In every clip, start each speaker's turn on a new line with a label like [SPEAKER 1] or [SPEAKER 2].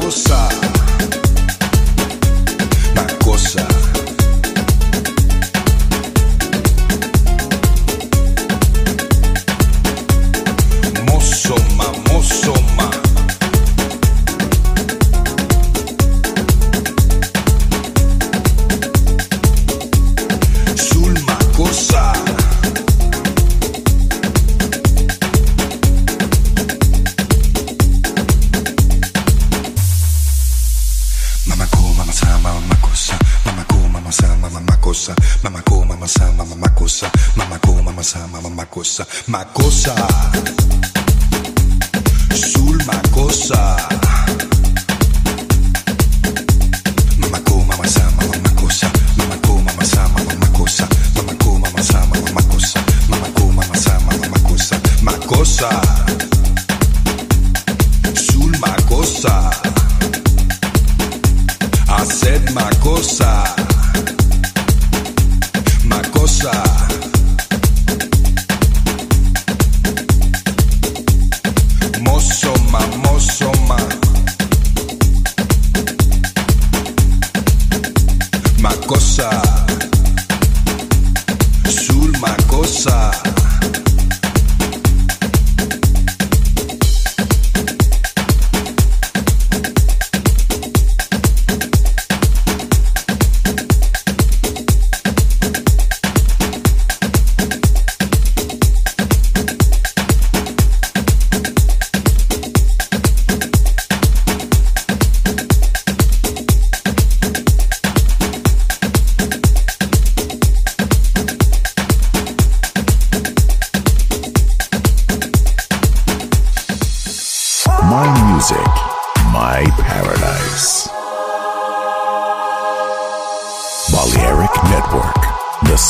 [SPEAKER 1] coça, na coça.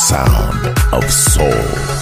[SPEAKER 1] sound of soul.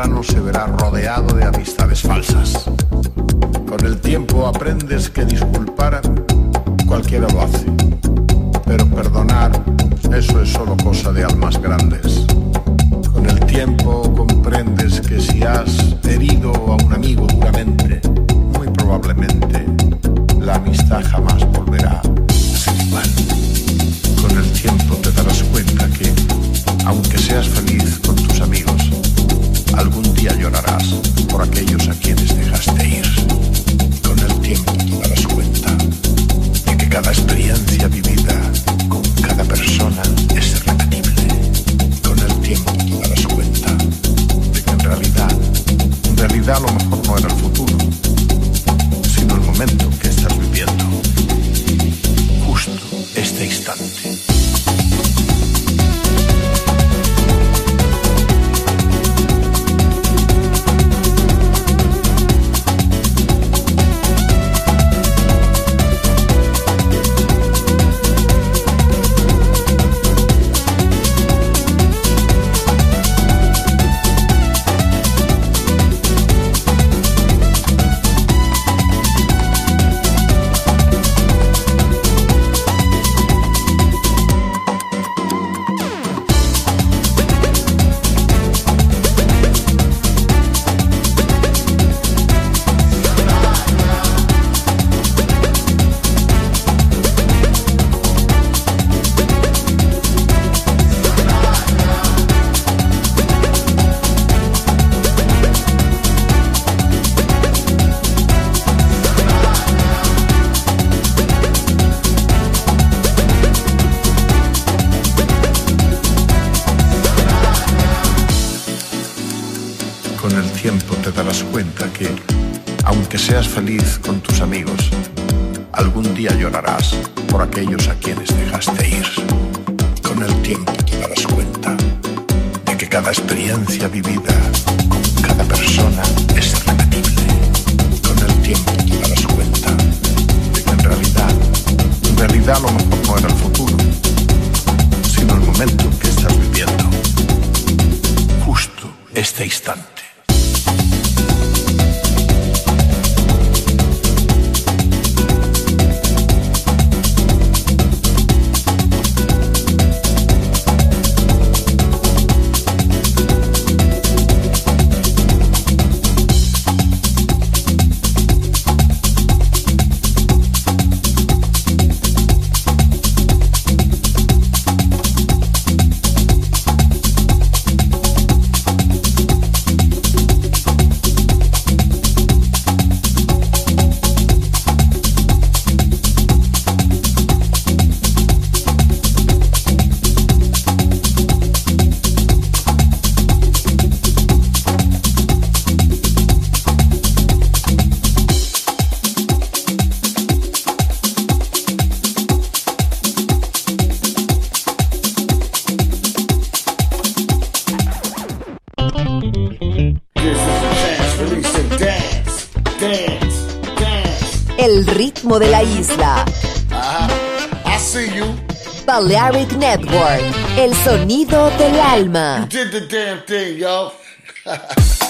[SPEAKER 1] temprano se verá rodeado de amistades falsas. Con el tiempo aprendes que disculpar cualquiera lo hace vida. ritmo
[SPEAKER 2] de la isla.
[SPEAKER 3] Ah, I see you.
[SPEAKER 2] Balearic Network, el sonido del alma.
[SPEAKER 3] You did the damn thing, yo.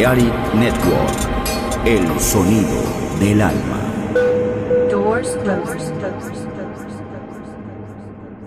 [SPEAKER 4] Balearic Network, el sonido del alma.
[SPEAKER 5] Doors closed.